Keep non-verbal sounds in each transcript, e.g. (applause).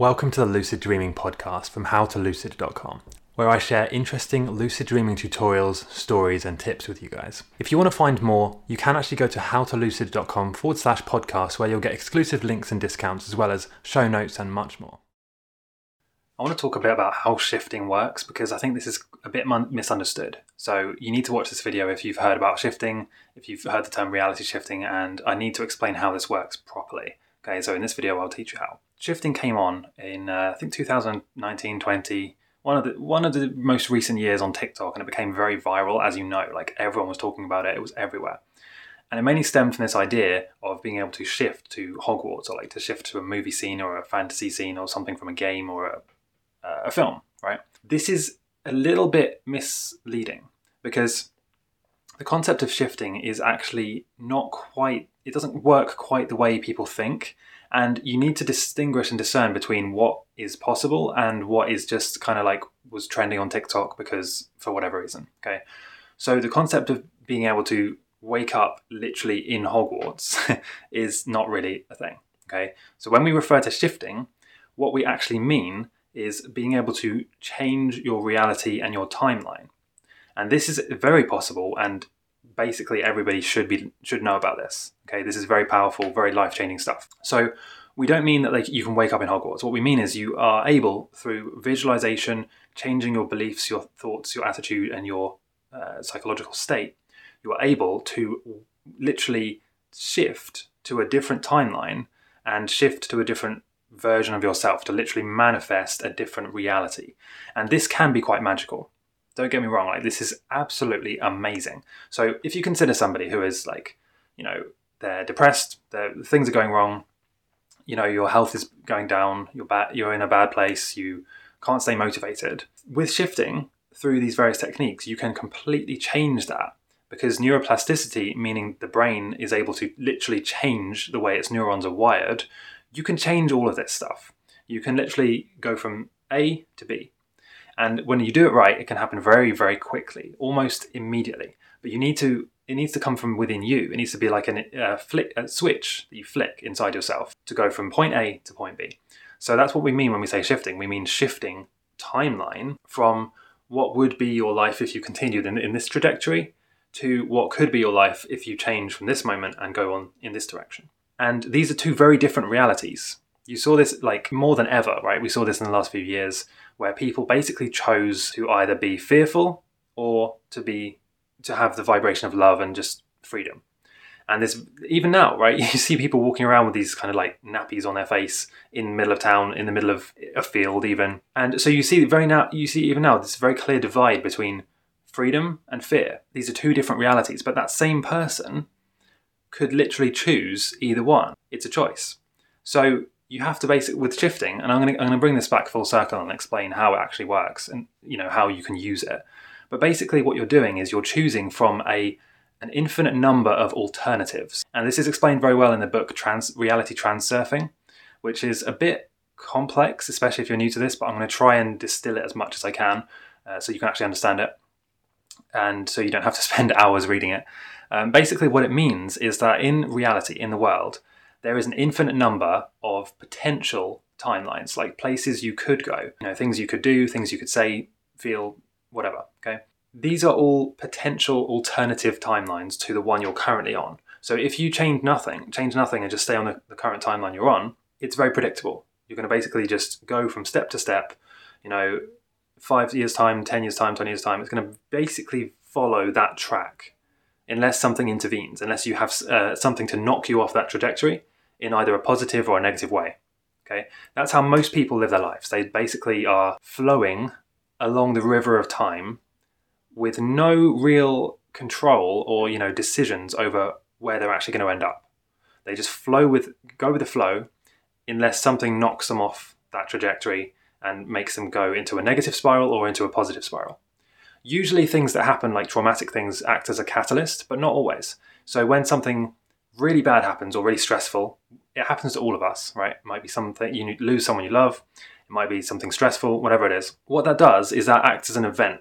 Welcome to the Lucid Dreaming podcast from howtolucid.com, where I share interesting lucid dreaming tutorials, stories, and tips with you guys. If you want to find more, you can actually go to howtolucid.com forward slash podcast, where you'll get exclusive links and discounts, as well as show notes and much more. I want to talk a bit about how shifting works because I think this is a bit misunderstood. So, you need to watch this video if you've heard about shifting, if you've heard the term reality shifting, and I need to explain how this works properly. Okay, so in this video, I'll teach you how. Shifting came on in, uh, I think, 2019 20, one of the one of the most recent years on TikTok, and it became very viral, as you know. Like everyone was talking about it; it was everywhere, and it mainly stemmed from this idea of being able to shift to Hogwarts, or like to shift to a movie scene or a fantasy scene or something from a game or a, uh, a film. Right? This is a little bit misleading because the concept of shifting is actually not quite it doesn't work quite the way people think and you need to distinguish and discern between what is possible and what is just kind of like was trending on TikTok because for whatever reason okay? So the concept of being able to wake up literally in Hogwarts (laughs) is not really a thing okay? So when we refer to shifting what we actually mean is being able to change your reality and your timeline. And this is very possible and basically everybody should be should know about this okay? This is very powerful very life-changing stuff. So we don't mean that like you can wake up in hogwarts. What we mean is you are able through visualization changing your beliefs your thoughts your attitude and your uh, psychological state you are able to literally shift to a different timeline and shift to a different version of yourself to literally manifest a different reality. And this can be quite magical don't get me wrong, like this is absolutely amazing. So if you consider somebody who is like, you know, they're depressed, their things are going wrong, you know, your health is going down, you're bad, you're in a bad place, you can't stay motivated. With shifting through these various techniques, you can completely change that because neuroplasticity, meaning the brain is able to literally change the way its neurons are wired, you can change all of this stuff. You can literally go from A to B. And when you do it right, it can happen very, very quickly, almost immediately. But you need to it needs to come from within you. It needs to be like a uh, flick, a switch that you flick inside yourself to go from point A to point B. So that's what we mean when we say shifting. We mean shifting timeline from what would be your life if you continued in, in this trajectory to what could be your life if you change from this moment and go on in this direction. And these are two very different realities. You saw this like more than ever, right? We saw this in the last few years where people basically chose to either be fearful or to be to have the vibration of love and just freedom. And this even now, right? (laughs) You see people walking around with these kind of like nappies on their face in the middle of town, in the middle of a field, even. And so you see very now, you see even now this very clear divide between freedom and fear. These are two different realities, but that same person could literally choose either one. It's a choice. So you have to basically with shifting, and I'm going to I'm going to bring this back full circle and explain how it actually works and you know how you can use it. But basically, what you're doing is you're choosing from a an infinite number of alternatives, and this is explained very well in the book Trans Reality Transurfing, which is a bit complex, especially if you're new to this. But I'm going to try and distill it as much as I can, uh, so you can actually understand it, and so you don't have to (laughs) spend hours reading it. Um, basically, what it means is that in reality, in the world, there is an infinite number of potential timelines, like places you could go, you know, things you could do, things you could say, feel, whatever. Okay. These are all potential alternative timelines to the one you're currently on. So if you change nothing, change nothing and just stay on the, the current timeline you're on, it's very predictable. You're going to basically just go from step to step, you know, five years' time, 10 years' time, 20 years' time. It's going to basically follow that track unless something intervenes, unless you have uh, something to knock you off that trajectory in either a positive or a negative way. Okay, that's how most people live their lives. They basically are flowing along the river of time with no real control or you know decisions over where they're actually going to end up. They just flow with go with the flow unless something knocks them off that trajectory and makes them go into a negative spiral or into a positive spiral. Usually things that happen like traumatic things act as a catalyst, but not always. So when something really bad happens or really stressful, it happens to all of us, right? It might be something you lose someone you love, it might be something stressful, whatever it is. What that does is that acts as an event.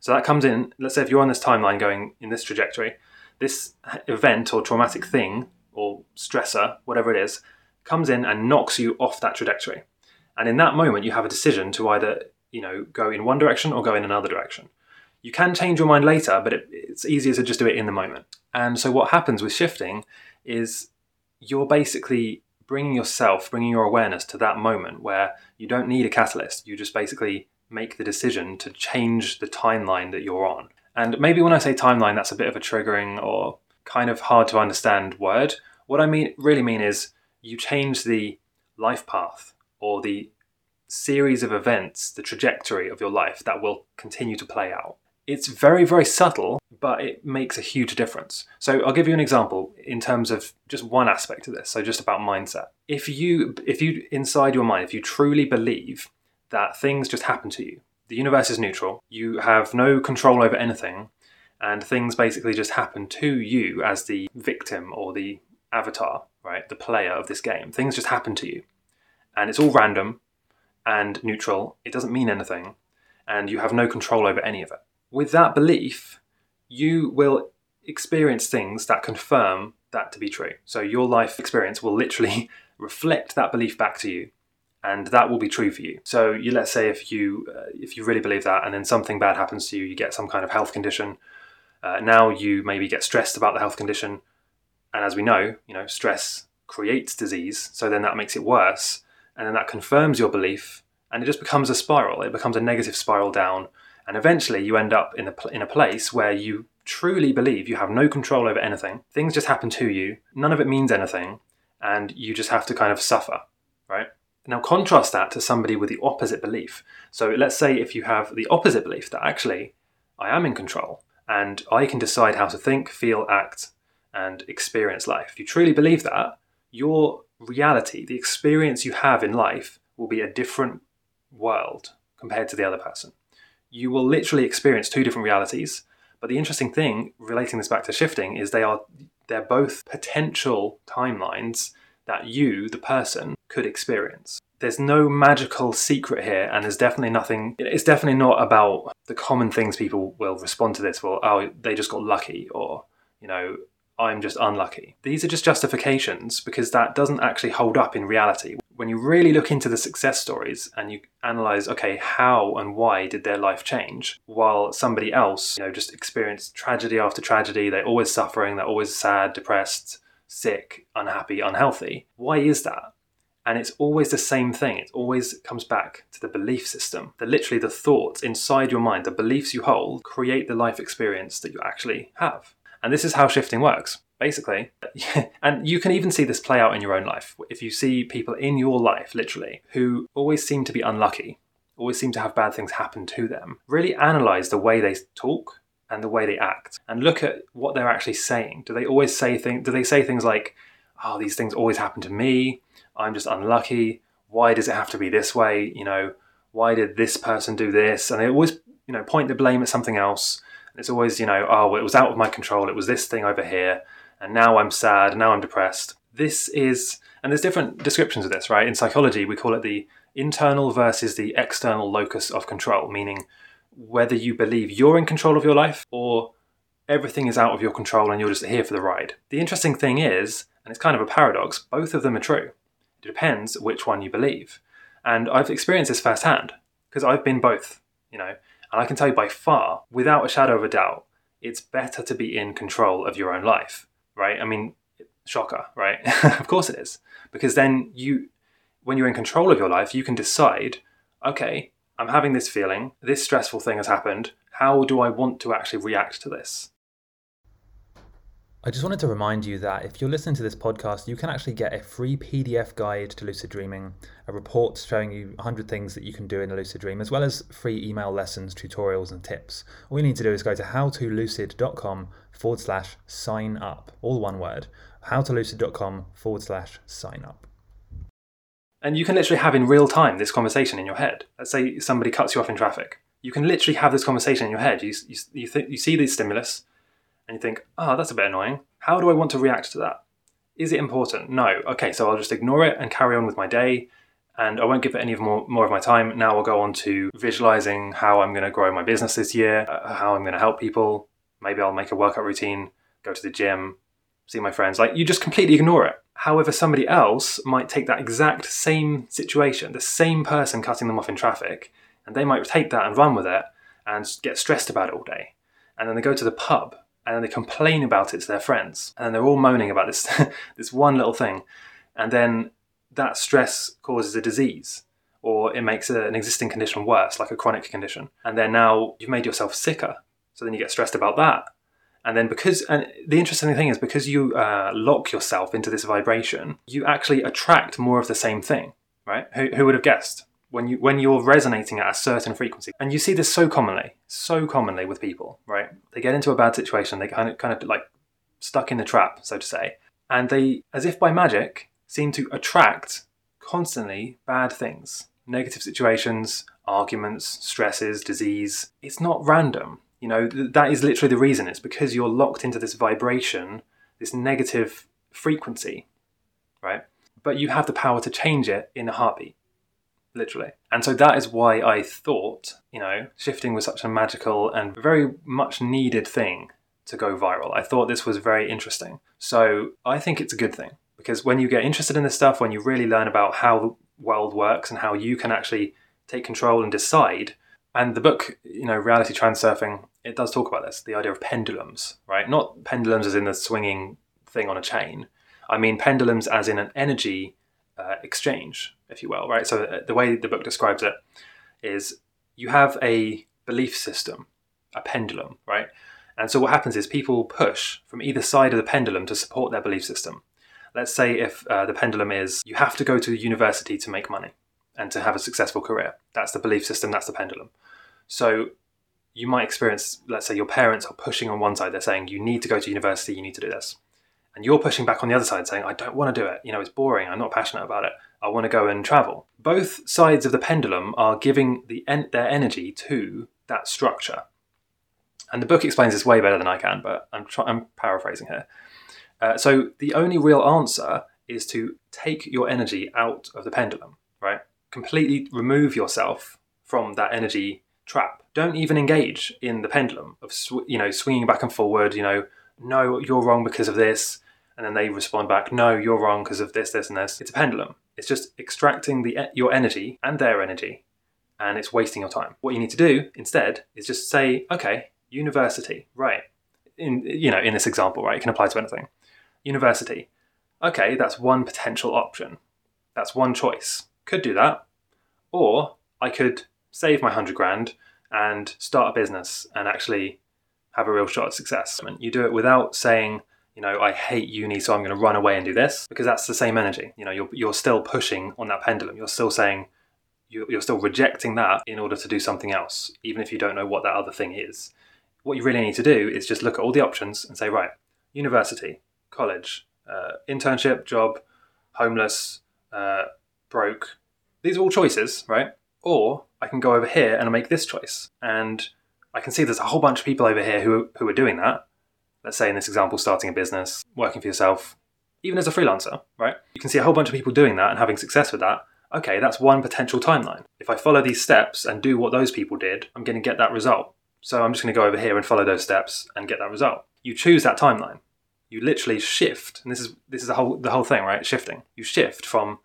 So that comes in, let's say if you're on this timeline going in this trajectory, this event or traumatic thing or stressor, whatever it is, comes in and knocks you off that trajectory. And in that moment, you have a decision to either, you know, go in one direction or go in another direction. You can change your mind later, but it, it's easier to just do it in the moment. And so what happens with shifting is you're basically bringing yourself, bringing your awareness to that moment where you don't need a catalyst. You just basically make the decision to change the timeline that you're on. And maybe when I say timeline, that's a bit of a triggering or kind of hard to understand word. What I mean really mean is you change the life path or the series of events, the trajectory of your life that will continue to play out. It's very, very subtle, but it makes a huge difference. So I'll give you an example in terms of just one aspect of this. So just about mindset. If you if you inside your mind, if you truly believe that things just happen to you, the universe is neutral, you have no control over anything, and things basically just happen to you as the victim or the avatar, right? The player of this game. Things just happen to you. And it's all random and neutral. It doesn't mean anything, and you have no control over any of it with that belief, you will experience things that confirm that to be true. So your life experience will literally (laughs) reflect that belief back to you and that will be true for you. So you let's say if you uh, if you really believe that and then something bad happens to you, you get some kind of health condition. Uh, now you maybe get stressed about the health condition and as we know, you know, stress creates disease, so then that makes it worse and then that confirms your belief and it just becomes a spiral. It becomes a negative spiral down and eventually you end up in a, in a place where you truly believe you have no control over anything. Things just happen to you, none of it means anything, and you just have to kind of suffer, right? Now, contrast that to somebody with the opposite belief. So, let's say if you have the opposite belief that actually I am in control and I can decide how to think, feel, act, and experience life. If you truly believe that, your reality, the experience you have in life, will be a different world compared to the other person you will literally experience two different realities. But the interesting thing, relating this back to shifting, is they are they're both potential timelines that you, the person, could experience. There's no magical secret here, and there's definitely nothing. It's definitely not about the common things people will respond to this. Well, oh, they just got lucky, or you know, I'm just unlucky. These are just justifications because that doesn't actually hold up in reality when you really look into the success stories and you analyze, okay, how and why did their life change, while somebody else, you know, just experienced tragedy after tragedy, they're always suffering, they're always sad, depressed, sick, unhappy, unhealthy. Why is that? And it's always the same thing. It always comes back to the belief system. That literally the thoughts inside your mind, the beliefs you hold, create the life experience that you actually have. And this is how shifting works basically. (laughs) and you can even see this play out in your own life. If you see people in your life, literally, who always seem to be unlucky, always seem to have bad things happen to them, really analyze the way they talk and the way they act and look at what they're actually saying. Do they always say things, do they say things like, oh, these things always happen to me, I'm just unlucky, why does it have to be this way, you know, why did this person do this? And they always, you know, point the blame at something else. It's always, you know, oh, it was out of my control, it was this thing over here and now I'm sad, now I'm depressed. This is, and there's different descriptions of this, right? In psychology, we call it the internal versus the external locus of control, meaning whether you believe you're in control of your life or everything is out of your control and you're just here for the ride. The interesting thing is, and it's kind of a paradox, both of them are true. It depends which one you believe. And I've experienced this firsthand because I've been both, you know, and I can tell you by far, without a shadow of a doubt, it's better to be in control of your own life right? I mean, shocker, right? (laughs) of course it is. Because then you, when you're in control of your life, you can decide, okay, I'm having this feeling, this stressful thing has happened. How do I want to actually react to this? I just wanted to remind you that if you're listening to this podcast, you can actually get a free PDF guide to lucid dreaming, a report showing you 100 things that you can do in a lucid dream, as well as free email lessons, tutorials, and tips. All you need to do is go to howtolucid.com forward slash sign up, all one word, howtolucid.com forward slash sign up. And you can literally have in real time this conversation in your head. Let's say somebody cuts you off in traffic. You can literally have this conversation in your head. You, you, you, th- you see the stimulus, and you think, oh, that's a bit annoying. How do I want to react to that? Is it important? No. Okay, so I'll just ignore it and carry on with my day, and I won't give it any more, more of my time. Now I'll go on to visualizing how I'm going to grow my business this year, uh, how I'm going to help people. Maybe I'll make a workout routine, go to the gym, see my friends. Like you just completely ignore it. However, somebody else might take that exact same situation, the same person cutting them off in traffic, and they might take that and run with it and get stressed about it all day. And then they go to the pub and then they complain about it to their friends. And they're all moaning about this (laughs) this one little thing. And then that stress causes a disease or it makes a, an existing condition worse, like a chronic condition. And then now you've made yourself sicker. So then you get stressed about that. And then because, and the interesting thing is because you uh, lock yourself into this vibration, you actually attract more of the same thing, right? Who, who would have guessed? When you when you're resonating at a certain frequency, and you see this so commonly, so commonly with people, right? They get into a bad situation, they kind of kind of like stuck in the trap, so to say, and they, as if by magic, seem to attract constantly bad things, negative situations, arguments, stresses, disease. It's not random. You know, th- that is literally the reason. It's because you're locked into this vibration, this negative frequency, right? But you have the power to change it in a heartbeat, literally. And so that is why I thought, you know, shifting was such a magical and very much needed thing to go viral. I thought this was very interesting. So I think it's a good thing because when you get interested in this stuff, when you really learn about how the world works and how you can actually take control and decide, and the book, you know, Reality Transurfing, it does talk about this the idea of pendulums, right? Not pendulums as in the swinging thing on a chain. I mean pendulums as in an energy uh, exchange, if you will, right? So uh, the way the book describes it is you have a belief system, a pendulum, right? And so what happens is people push from either side of the pendulum to support their belief system. Let's say if uh, the pendulum is you have to go to university to make money and to have a successful career. That's the belief system, that's the pendulum. So you might experience, let's say your parents are pushing on one side, they're saying you need to go to university, you need to do this. And you're pushing back on the other side saying, I don't want to do it. You know, it's boring. I'm not passionate about it. I want to go and travel. Both sides of the pendulum are giving the en- their energy to that structure. And the book explains this way better than I can, but I'm, I'm paraphrasing here. Uh, so the only real answer is to take your energy out of the pendulum, right? Completely remove yourself from that energy trap. Don't even engage in the pendulum of sw- you know swinging back and forward. You know, no, you're wrong because of this, and then they respond back, no, you're wrong because of this, this, and this. It's a pendulum. It's just extracting the your energy and their energy, and it's wasting your time. What you need to do instead is just say, okay, university, right? In you know, in this example, right, it can apply to anything. University, okay, that's one potential option. That's one choice. Could do that, or I could save my hundred grand and start a business and actually have a real shot at success. And you do it without saying, you know, I hate uni, so I'm going to run away and do this, because that's the same energy. You know, you're, you're still pushing on that pendulum. You're still saying, you're still rejecting that in order to do something else, even if you don't know what that other thing is. What you really need to do is just look at all the options and say, right, university, college, uh, internship, job, homeless, uh, broke. These are all choices, right? Or I can go over here and make this choice. And I can see there's a whole bunch of people over here who, who are doing that. Let's say in this example, starting a business, working for yourself, even as a freelancer, right? You can see a whole bunch of people doing that and having success with that. Okay, that's one potential timeline. If I follow these steps and do what those people did, I'm going to get that result. So I'm just going to go over here and follow those steps and get that result. You choose that timeline. You literally shift, and this is this is the whole the whole thing, right? Shifting. You shift from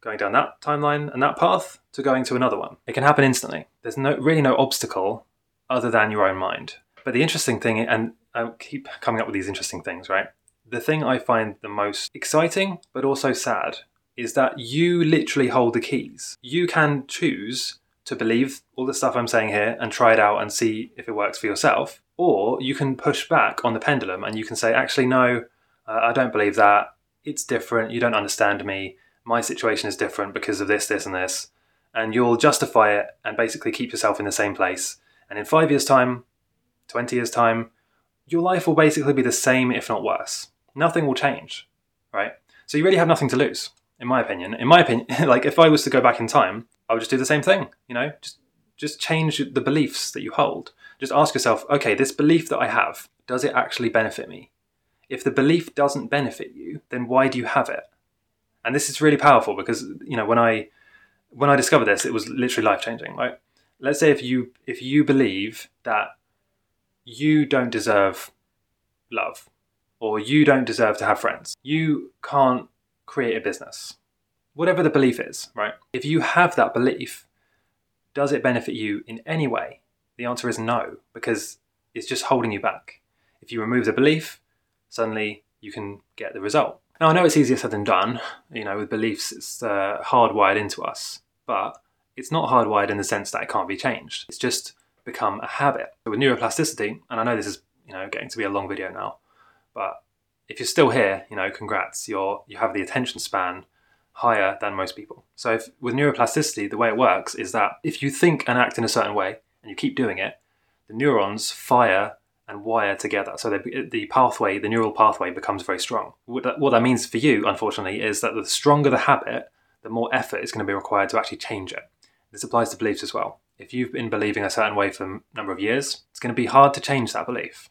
going down that timeline and that path to going to another one. It can happen instantly. There's no really no obstacle other than your own mind. But the interesting thing, and I keep coming up with these interesting things, right? The thing I find the most exciting, but also sad, is that you literally hold the keys. You can choose to believe all the stuff I'm saying here and try it out and see if it works for yourself. Or you can push back on the pendulum and you can say, actually, no, uh, I don't believe that. It's different. You don't understand me. My situation is different because of this, this, and this. And you'll justify it and basically keep yourself in the same place. And in five years' time, 20 years' time, your life will basically be the same, if not worse. Nothing will change, right? So you really have nothing to lose, in my opinion. In my opinion, (laughs) like if I was to go back in time, I would just do the same thing, you know? Just just change the beliefs that you hold. Just ask yourself, okay, this belief that I have, does it actually benefit me? If the belief doesn't benefit you, then why do you have it? And this is really powerful because, you know, when I when I discovered this, it was literally life changing, right? Let's say if you if you believe that you don't deserve love, or you don't deserve to have friends. You can't create a business. Whatever the belief is, right? If you have that belief, does it benefit you in any way? The answer is no, because it's just holding you back. If you remove the belief, suddenly you can get the result. Now, I know it's easier said than done. You know, with beliefs, it's uh, hardwired into us, but it's not hardwired in the sense that it can't be changed. It's just become a habit. So with neuroplasticity, and I know this is you know getting to be a long video now, but if you're still here, you know, congrats. You're you have the attention span higher than most people. So if, with neuroplasticity, the way it works is that if you think and act in a certain way and you keep doing it, the neurons fire and wire together. So the, the pathway, the neural pathway becomes very strong. What that, what that means for you, unfortunately, is that the stronger the habit, the more effort is going to be required to actually change it. This applies to beliefs as well. If you've been believing a certain way for a number of years, it's going to be hard to change that belief.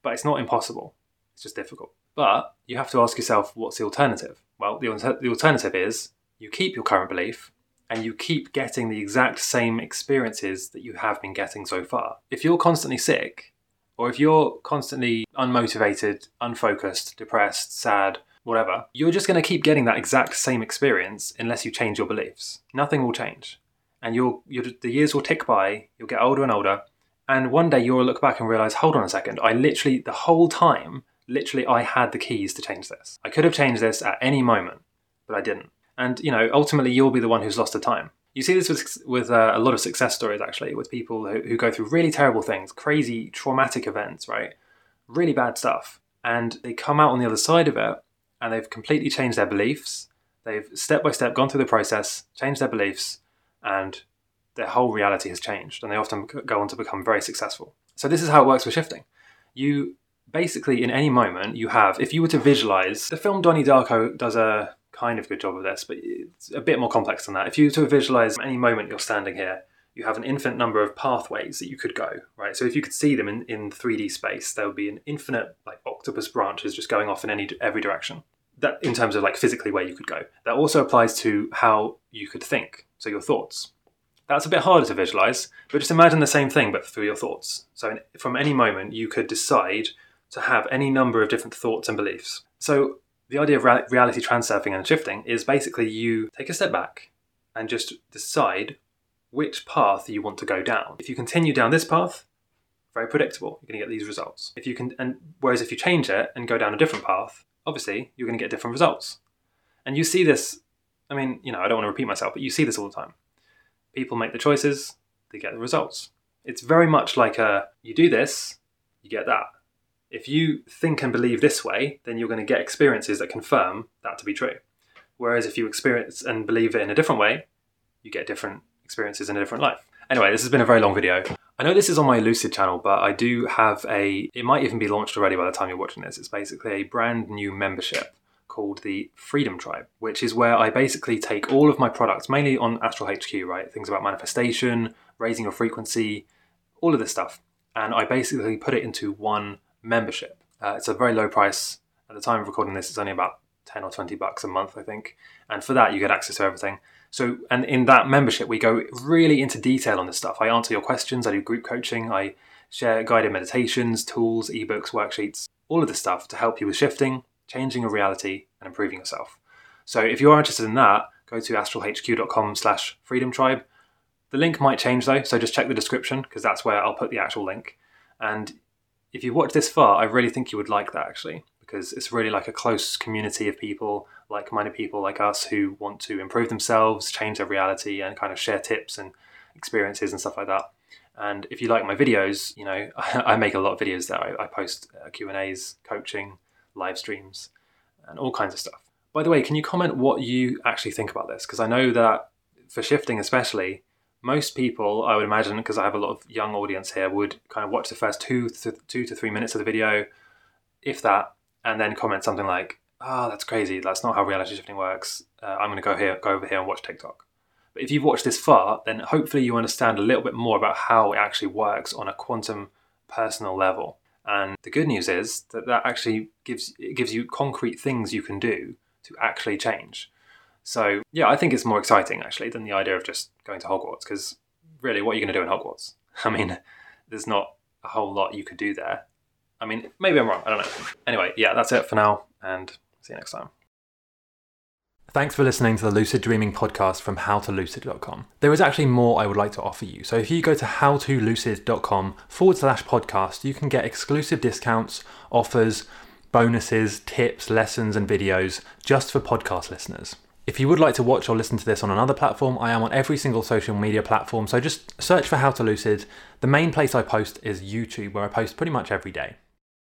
But it's not impossible, it's just difficult. But you have to ask yourself, what's the alternative? Well, the, the alternative is you keep your current belief and you keep getting the exact same experiences that you have been getting so far. If you're constantly sick, or if you're constantly unmotivated, unfocused, depressed, sad, whatever, you're just going to keep getting that exact same experience unless you change your beliefs. Nothing will change. And you'll, you'll, the years will tick by, you'll get older and older, and one day you'll look back and realize, hold on a second, I literally, the whole time, literally, I had the keys to change this. I could have changed this at any moment, but I didn't. And, you know, ultimately, you'll be the one who's lost the time. You see this with, with uh, a lot of success stories, actually, with people who, who go through really terrible things, crazy, traumatic events, right? Really bad stuff. And they come out on the other side of it and they've completely changed their beliefs. They've step by step gone through the process, changed their beliefs, and their whole reality has changed. And they often go on to become very successful. So, this is how it works with shifting. You basically, in any moment, you have, if you were to visualize, the film Donnie Darko does a kind of good job of this, but it's a bit more complex than that. If you were to visualize any moment you're standing here, you have an infinite number of pathways that you could go, right? So if you could see them in, in 3D space, there would be an infinite like octopus branches just going off in any every direction. That in terms of like physically where you could go. That also applies to how you could think, so your thoughts. That's a bit harder to visualize, but just imagine the same thing but through your thoughts. So from any moment you could decide to have any number of different thoughts and beliefs. So the idea of reality transurfing and shifting is basically you take a step back and just decide which path you want to go down. If you continue down this path, very predictable, you're going to get these results. If you can, and whereas if you change it and go down a different path, obviously you're going to get different results. And you see this. I mean, you know, I don't want to repeat myself, but you see this all the time. People make the choices, they get the results. It's very much like a you do this, you get that if you think and believe this way, then you're going to get experiences that confirm that to be true. Whereas if you experience and believe it in a different way, you get different experiences in a different life. Anyway, this has been a very long video. I know this is on my Lucid channel, but I do have a, it might even be launched already by the time you're watching this. It's basically a brand new membership called the Freedom Tribe, which is where I basically take all of my products, mainly on Astral HQ, right? Things about manifestation, raising your frequency, all of this stuff. And I basically put it into one membership. Uh, it's a very low price. At the time of recording this, it's only about 10 or 20 bucks a month, I think. And for that, you get access to everything. So, and in that membership, we go really into detail on this stuff. I answer your questions, I do group coaching, I share guided meditations, tools, ebooks, worksheets, all of this stuff to help you with shifting, changing your reality, and improving yourself. So, if you are interested in that, go to astralhq.com slash freedom tribe. The link might change though, so just check the description because that's where I'll put the actual link. And if you've watched this far, I really think you would like that actually, because it's really like a close community of people, like minded people like us who want to improve themselves, change their reality, and kind of share tips and experiences and stuff like that. And if you like my videos, you know, (laughs) I make a lot of videos there. I, post uh, Q and A's, coaching, live streams, and all kinds of stuff. By the way, can you comment what you actually think about this? Because I know that for shifting, especially, most people, I would imagine, because I have a lot of young audience here, would kind of watch the first two to, two to three minutes of the video, if that, and then comment something like, "Oh, that's crazy. That's not how reality shifting works. Uh, I'm going to go here, go over here, and watch TikTok." But if you've watched this far, then hopefully you understand a little bit more about how it actually works on a quantum personal level. And the good news is that that actually gives it gives you concrete things you can do to actually change. So yeah, I think it's more exciting actually than the idea of just going to Hogwarts because really, what are you going to do in Hogwarts? (laughs) I mean, there's not a whole lot you could do there. I mean, maybe I'm wrong. I don't know. Anyway, yeah, that's it for now, and see you next time. Thanks for listening to the Lucid Dreaming podcast from howtolucid.com. There is actually more I would like to offer you. So if you go to howtolucid.com forward slash podcast, you can get exclusive discounts, offers, bonuses, tips, lessons, and videos just for podcast listeners. If you would like to watch or listen to this on another platform, I am on every single social media platform, so just search for How to Lucid. The main place I post is YouTube, where I post pretty much every day.